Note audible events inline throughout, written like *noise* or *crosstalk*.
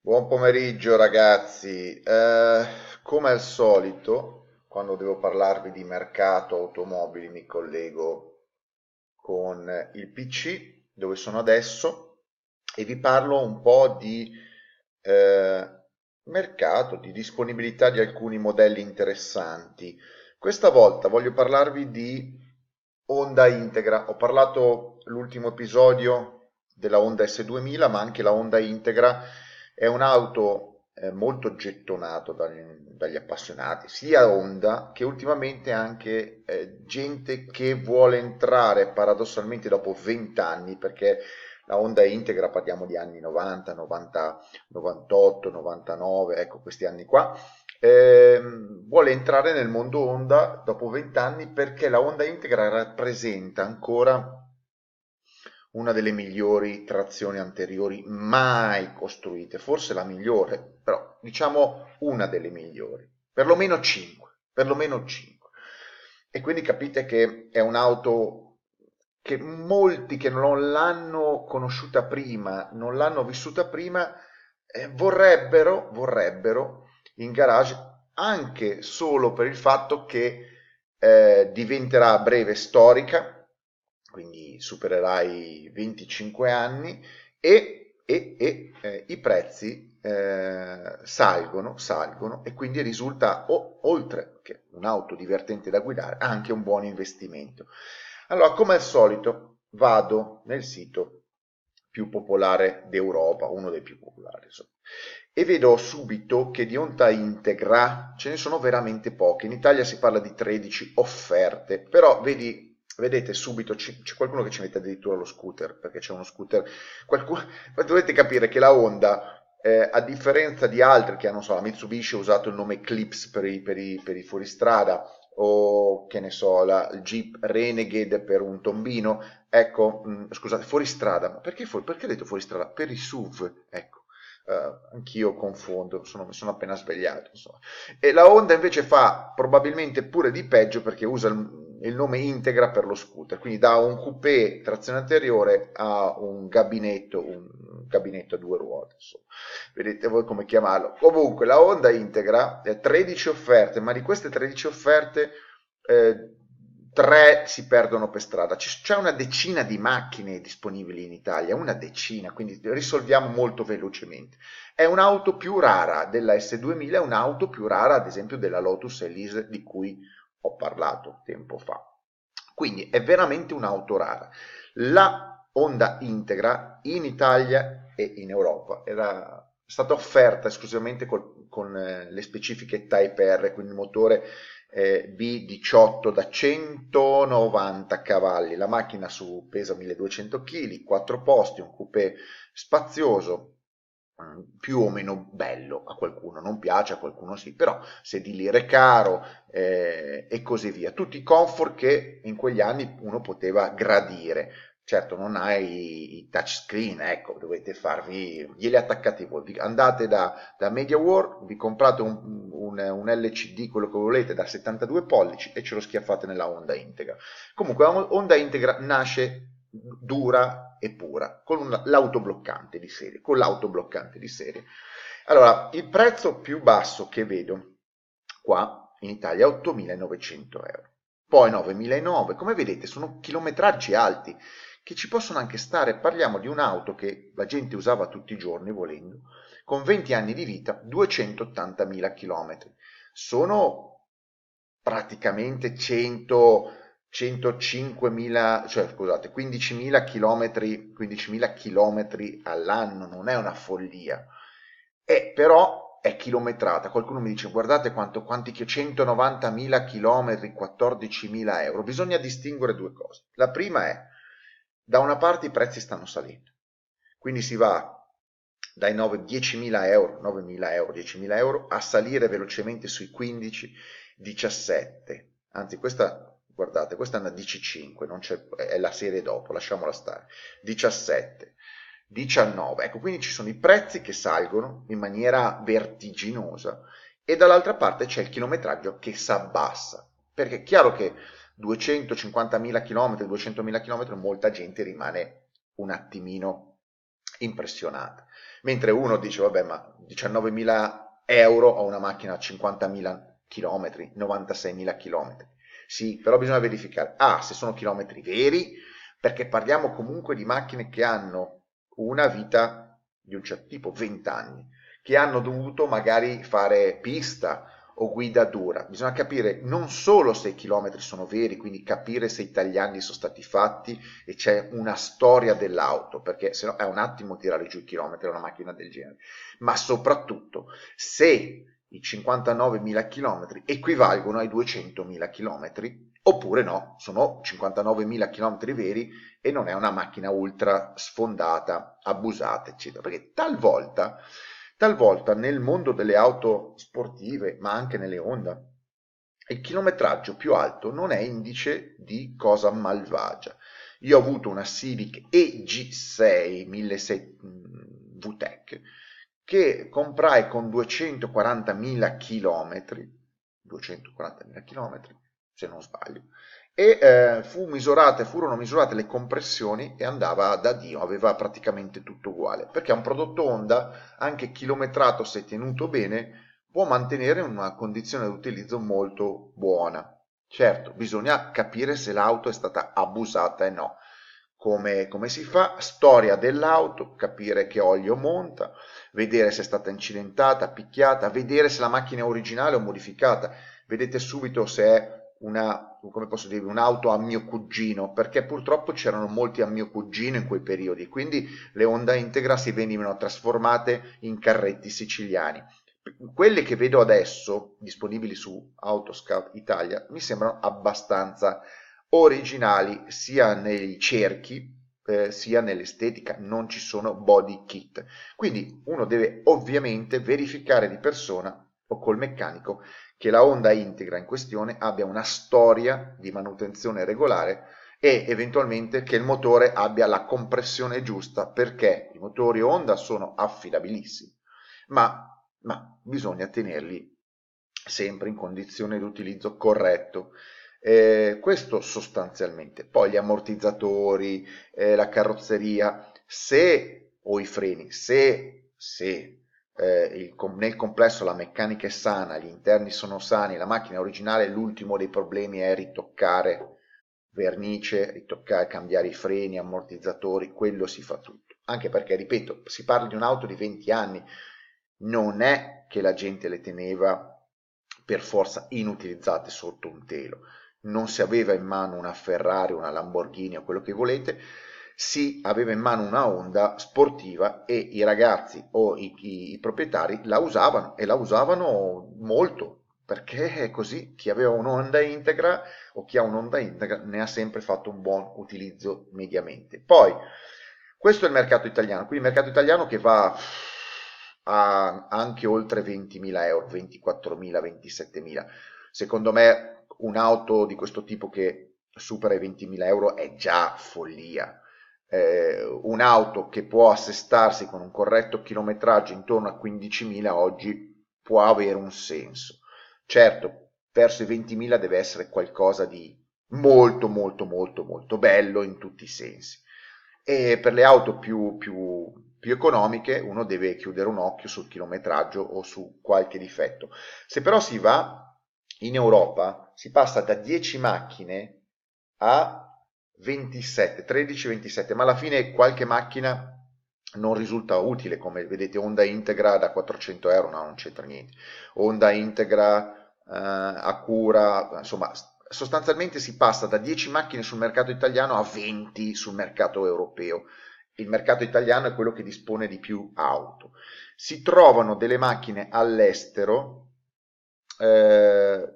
Buon pomeriggio ragazzi, Eh, come al solito quando devo parlarvi di mercato automobili mi collego con il PC dove sono adesso e vi parlo un po' di eh, mercato, di disponibilità di alcuni modelli interessanti. Questa volta voglio parlarvi di Honda Integra, ho parlato l'ultimo episodio della Honda S2000 ma anche la Honda Integra è un'auto eh, molto gettonata dagli, dagli, appassionati, sia Honda che ultimamente anche eh, gente che vuole entrare paradossalmente dopo 20 anni, perché la Honda Integra parliamo di anni 90, 90 98, 99, ecco questi anni qua, eh, vuole entrare nel mondo Honda dopo 20 anni perché la Honda Integra rappresenta ancora una delle migliori trazioni anteriori mai costruite, forse la migliore, però diciamo una delle migliori, perlomeno 5, perlomeno 5. E quindi capite che è un'auto che molti che non l'hanno conosciuta prima, non l'hanno vissuta prima, eh, vorrebbero, vorrebbero in garage anche solo per il fatto che eh, diventerà a breve storica, quindi supererai i 25 anni e, e, e eh, i prezzi eh, salgono, salgono e quindi risulta o, oltre che un'auto divertente da guidare anche un buon investimento. Allora, come al solito, vado nel sito più popolare d'Europa, uno dei più popolari, insomma, e vedo subito che di onta integra ce ne sono veramente poche. In Italia si parla di 13 offerte, però vedi vedete subito c'è, qualcuno che ci mette addirittura lo scooter perché c'è uno scooter qualcuno, *laughs* dovete capire che la Honda eh, a differenza di altri che hanno so la Mitsubishi ha usato il nome Eclipse per i, per i, per i fuoristrada o che ne so la, Jeep Renegade per un tombino ecco mh, mm, scusate fuoristrada ma perché, fuori, perché ho detto fuoristrada? per i SUV ecco Uh, anch'io confondo, sono, mi sono appena svegliato. Insomma. E la Honda invece fa probabilmente pure di peggio perché usa il, il nome integra per lo scooter, quindi da un coupé trazione anteriore a un gabinetto, un gabinetto a due ruote, insomma. vedete voi come chiamarlo. Comunque la Honda integra 13 offerte, ma di queste 13 offerte eh, 3 si perdono per strada. C'è una decina di macchine disponibili in Italia, una decina, quindi risolviamo molto velocemente. È un'auto più rara della S2000, è un'auto più rara ad esempio della Lotus Elise di cui ho parlato tempo fa. Quindi è veramente un'auto rara. La Honda Integra in Italia e in Europa era stata offerta esclusivamente col, con eh, le specifiche Type R, quindi il motore eh, B18 da 190 cavalli. La macchina su, pesa 1200 kg, 4 posti, un coupé spazioso, Mm, più o meno bello, a qualcuno non piace, a qualcuno sì, però sedile caro eh, e così via. Tutti i comfort che in quegli anni uno poteva gradire. Certo, non hai i touchscreen, ecco, dovete farvi, glieli attaccate voi. Andate da, da MediaWorld, vi comprate un, un, un, LCD, quello che volete, da 72 pollici e ce lo schiaffate nella Honda Integra. Comunque, la Honda Integra nasce dura e pura, con l'autobloccante di serie, con l'autobloccante di serie. Allora, il prezzo più basso che vedo qua in Italia è 8.900 euro, poi 9.900, come vedete sono chilometraggi alti che ci possono anche stare, parliamo di un'auto che la gente usava tutti i giorni volendo, con 20 anni di vita, 280.000 km. Sono praticamente 100 105.000, cioè scusate, 15.000 km, 15.000 km all'anno, non è una follia. E però è chilometrata. Qualcuno mi dice guardate quanto, quanti 190.000 km, 14.000 euro. Bisogna distinguere due cose. La prima è, da una parte i prezzi stanno salendo, quindi si va dai 9, 10.000 euro, 9.000 euro, 10.000 euro a salire velocemente sui 15, 17. Anzi, questa guardate, questa è una DC5, è la serie dopo, lasciamola stare, 17, 19, ecco, quindi ci sono i prezzi che salgono in maniera vertiginosa e dall'altra parte c'è il chilometraggio che si abbassa, perché è chiaro che 250.000 km, 200.000 km, molta gente rimane un attimino impressionata, Mentre uno dice, vabbè, ma 19.000 dice, vabbè, ma 19.000 euro ho una macchina a 50.000 km, 96.000 km. Sì, però bisogna verificare, ah, se sono chilometri veri, perché parliamo comunque di macchine che hanno una vita di un certo tipo, 20 anni, che hanno dovuto magari fare pista o guida dura. Bisogna capire non solo se i chilometri sono veri, quindi capire se i tagliandi sono stati fatti e c'è una storia dell'auto, perché se no è un attimo tirare giù i chilometri a una macchina del genere, ma soprattutto se i 59.000 km equivalgono ai 200.000 km oppure no, sono 59.000 km veri e non è una macchina ultra sfondata, abusata, eccetera. Perché talvolta, talvolta nel mondo delle auto sportive, ma anche nelle Honda, il chilometraggio più alto non è indice di cosa malvagia. Io ho avuto una Civic EG6 1600 VTEC che comprai con 240.000 km, 240.000 km se non sbaglio, e eh, fu misurate, furono misurate le compressioni e andava da Dio, aveva praticamente tutto uguale, perché un prodotto Honda, anche chilometrato se tenuto bene, può mantenere una condizione di utilizzo molto buona. Certo, bisogna capire se l'auto è stata abusata e no. Come, come si fa? Storia dell'auto, capire che olio monta, vedere se è stata incidentata, picchiata, vedere se la macchina è originale o modificata. Vedete subito se è una, come posso dire, un'auto a mio cugino, perché purtroppo c'erano molti a mio cugino in quei periodi, quindi le Honda Integra si venivano trasformate in carretti siciliani. Quelle che vedo adesso, disponibili su Autoscout Italia, mi sembrano abbastanza originali sia nei cerchi eh, sia nell'estetica, non ci sono body kit. Quindi uno deve ovviamente verificare di persona o col meccanico che la Honda Integra in questione abbia una storia di manutenzione regolare e eventualmente che il motore abbia la compressione giusta perché i motori Honda sono affidabilissimi, ma, ma bisogna tenerli sempre in condizione di utilizzo corretto. Eh, questo sostanzialmente. Poi gli ammortizzatori, eh, la carrozzeria, se o i freni, se, se eh, il, nel complesso la meccanica è sana, gli interni sono sani, la macchina è originale, l'ultimo dei problemi è ritoccare vernice, ritoccare, cambiare i freni, ammortizzatori, quello si fa tutto. Anche perché, ripeto, si parla di un'auto di 20 anni, non è che la gente le teneva per forza inutilizzate sotto un telo non si aveva in mano una Ferrari, una Lamborghini o quello che volete, si aveva in mano una Honda sportiva e i ragazzi o i, i, i proprietari la usavano e la usavano molto perché è così chi aveva un'onda integra o chi ha un'onda integra ne ha sempre fatto un buon utilizzo mediamente. Poi, questo è il mercato italiano, quindi il mercato italiano che va a anche oltre 20.000 euro, 24.000, 27.000. Secondo me un'auto di questo tipo che supera i 20.000 euro è già follia. Eh, un'auto che può assestarsi con un corretto chilometraggio intorno a 15.000 oggi può avere un senso. Certo, verso i 20.000 deve essere qualcosa di molto molto molto molto bello in tutti i sensi. E per le auto più, più, più economiche uno deve chiudere un occhio sul chilometraggio o su qualche difetto. Se però si va in Europa si passa da 10 macchine a 27, 13-27, ma alla fine qualche macchina non risulta utile, come vedete Honda Integra da 400 euro, no, non c'entra niente. Honda Integra, eh, Acura, insomma, sostanzialmente si passa da 10 macchine sul mercato italiano a 20 sul mercato europeo. Il mercato italiano è quello che dispone di più auto. Si trovano delle macchine all'estero eh,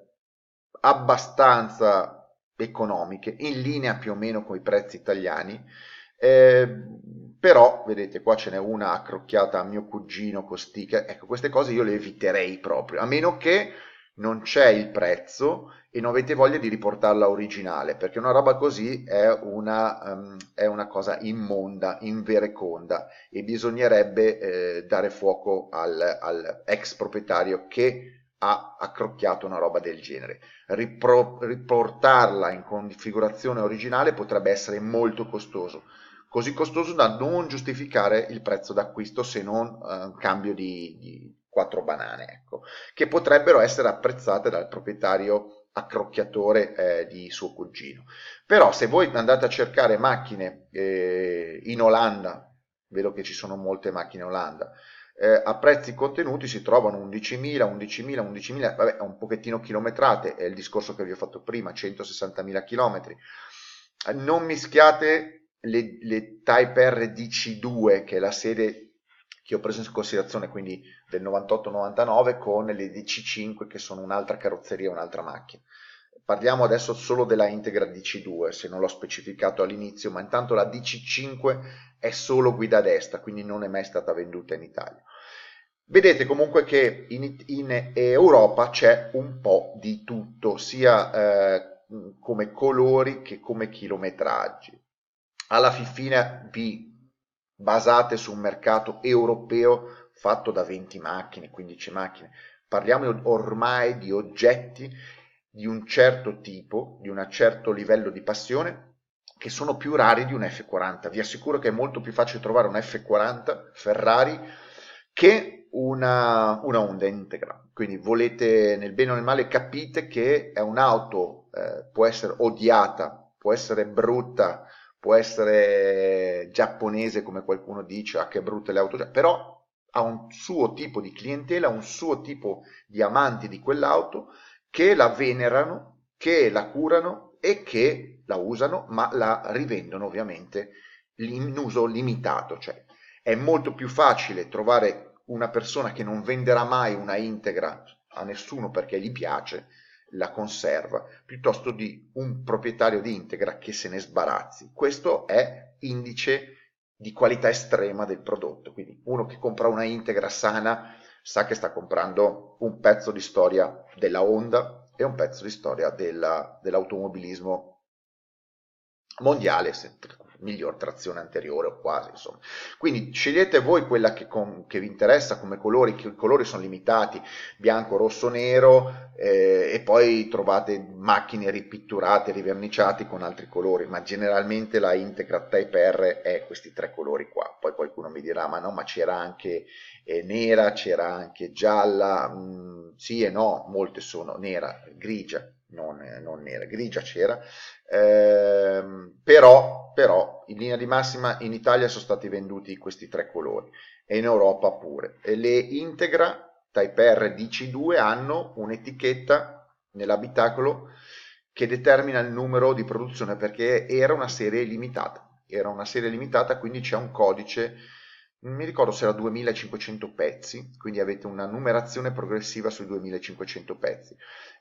abbastanza economiche, in linea più o meno con i prezzi italiani, eh, però vedete qua ce n'è una accrocchiata a mio cugino con sticker, ecco queste cose io le eviterei proprio, a meno che non c'è il prezzo e non avete voglia di riportarla originale, perché una roba così è una, um, è una cosa immonda, invereconda e bisognerebbe eh, dare fuoco al, al ex proprietario che ha accrocchiato una roba del genere. Ripro- riportarla in configurazione originale potrebbe essere molto costoso. così costoso da non giustificare il prezzo d'acquisto se non eh, un cambio di, di quattro banane, ecco, che potrebbero essere apprezzate dal proprietario accrocchiatore eh, di suo cugino. Però se voi andate a cercare macchine eh, in Olanda, vedo che ci sono molte macchine in Olanda, eh, a prezzi contenuti si trovano 11.000, 11.000, 11.000, vabbè è un pochettino chilometrate, è il discorso che vi ho fatto prima, 160.000 km. Non mischiate le, le Type R DC2, che è la serie che ho preso in considerazione, quindi del 98-99, con le DC5 che sono un'altra carrozzeria, un'altra macchina. Parliamo adesso solo della Integra DC2, se non l'ho specificato all'inizio, ma intanto la DC5 è solo guida a destra, quindi non è mai stata venduta in Italia. Vedete comunque che in, in Europa c'è un po' di tutto, sia eh, come colori che come chilometraggi. Alla fine vi basate su un mercato europeo fatto da 20 macchine, 15 macchine. Parliamo ormai di oggetti di un certo tipo, di un certo livello di passione, che sono più rari di un F40. Vi assicuro che è molto più facile trovare un F40 Ferrari che una, una Honda integra. Quindi volete nel bene o nel male capite che è un'auto, eh, può essere odiata, può essere brutta, può essere giapponese come qualcuno dice, ah che brutte le auto, però ha un suo tipo di clientela, un suo tipo di amanti di quell'auto che la venerano, che la curano e che la usano, ma la rivendono ovviamente in uso limitato. Cioè, è molto più facile trovare una persona che non venderà mai una integra a nessuno perché gli piace, la conserva, piuttosto di un proprietario di integra che se ne sbarazzi. Questo è indice di qualità estrema del prodotto. Quindi uno che compra una integra sana sa che sta comprando un pezzo di storia della Honda e un pezzo di storia della, dell'automobilismo mondiale, miglior trazione anteriore o quasi, insomma. Quindi scegliete voi quella che, con, che vi interessa come colori, che i colori sono limitati, bianco, rosso, nero, eh, e poi trovate macchine ripitturate, riverniciate con altri colori, ma generalmente la Integra Type R è questi tre colori qua. Poi qualcuno mi dirà, ma no, ma c'era anche eh, nera, c'era anche gialla, mm, sì e no, molte sono nera, grigia, non, non nera, grigia c'era, eh, però, però in linea di massima in Italia sono stati venduti questi tre colori e in Europa pure. E le Integra Type R DC2 hanno un'etichetta nell'abitacolo che determina il numero di produzione perché era una serie limitata. Era una serie limitata, quindi c'è un codice, non mi ricordo se era 2500 pezzi, quindi avete una numerazione progressiva sui 2500 pezzi.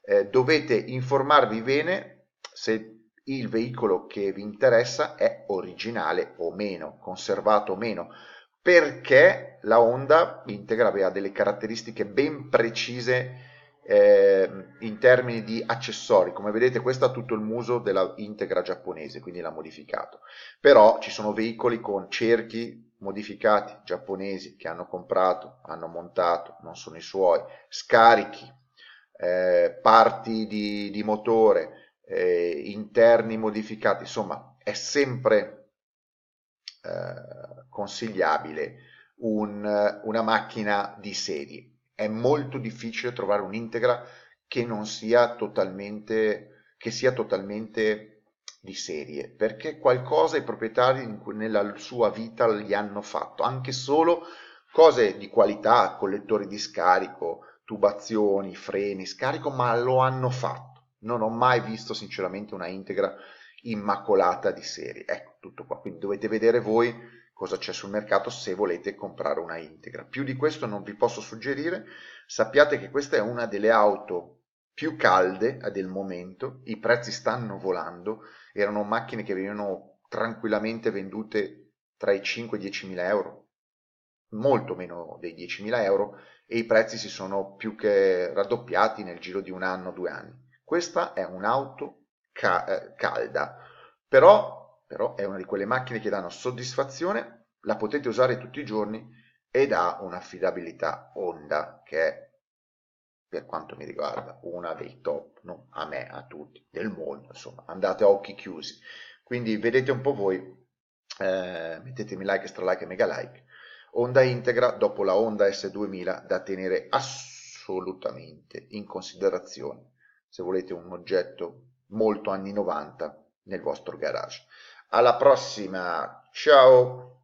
Eh, dovete informarvi bene se il veicolo che vi interessa è originale o meno, conservato o meno, perché la Honda Integra aveva delle caratteristiche ben precise eh, in termini di accessori. Come vedete questo ha tutto il muso della Integra giapponese, quindi l'ha modificato. Però ci sono veicoli con cerchi modificati giapponesi che hanno comprato, hanno montato, non sono i suoi, scarichi, eh, parti di, di motore, eh, interni modificati, insomma è sempre eh, consigliabile un, una macchina di serie. È molto difficile trovare un'integra che non sia totalmente, che sia totalmente di serie, perché qualcosa i proprietari nella sua vita gli hanno fatto, anche solo cose di qualità, collettori di scarico, tubazioni, freni, scarico, ma lo hanno fatto. Non ho mai visto sinceramente una integra immacolata di serie. Ecco, tutto qua. Quindi dovete vedere voi cosa c'è sul mercato se volete comprare una integra. Più di questo non vi posso suggerire. Sappiate che questa è una delle auto più calde del momento, i prezzi stanno volando, erano macchine che venivano tranquillamente vendute tra i 5 e i 10 mila euro, molto meno dei 10 mila euro, e i prezzi si sono più che raddoppiati nel giro di un anno, due anni. Questa è un'auto ca- eh, calda, però, però è una di quelle macchine che danno soddisfazione, la potete usare tutti i giorni ed ha un'affidabilità Honda che è, per quanto mi riguarda, una dei top, no, a me, a tutti, del mondo, insomma, andate a occhi chiusi. Quindi vedete un po' voi eh, mettetemi like, stra like e mega like. Onda integra dopo la Honda S2000 da tenere assolutamente in considerazione se volete un oggetto molto anni 90 nel vostro garage. Alla prossima, ciao!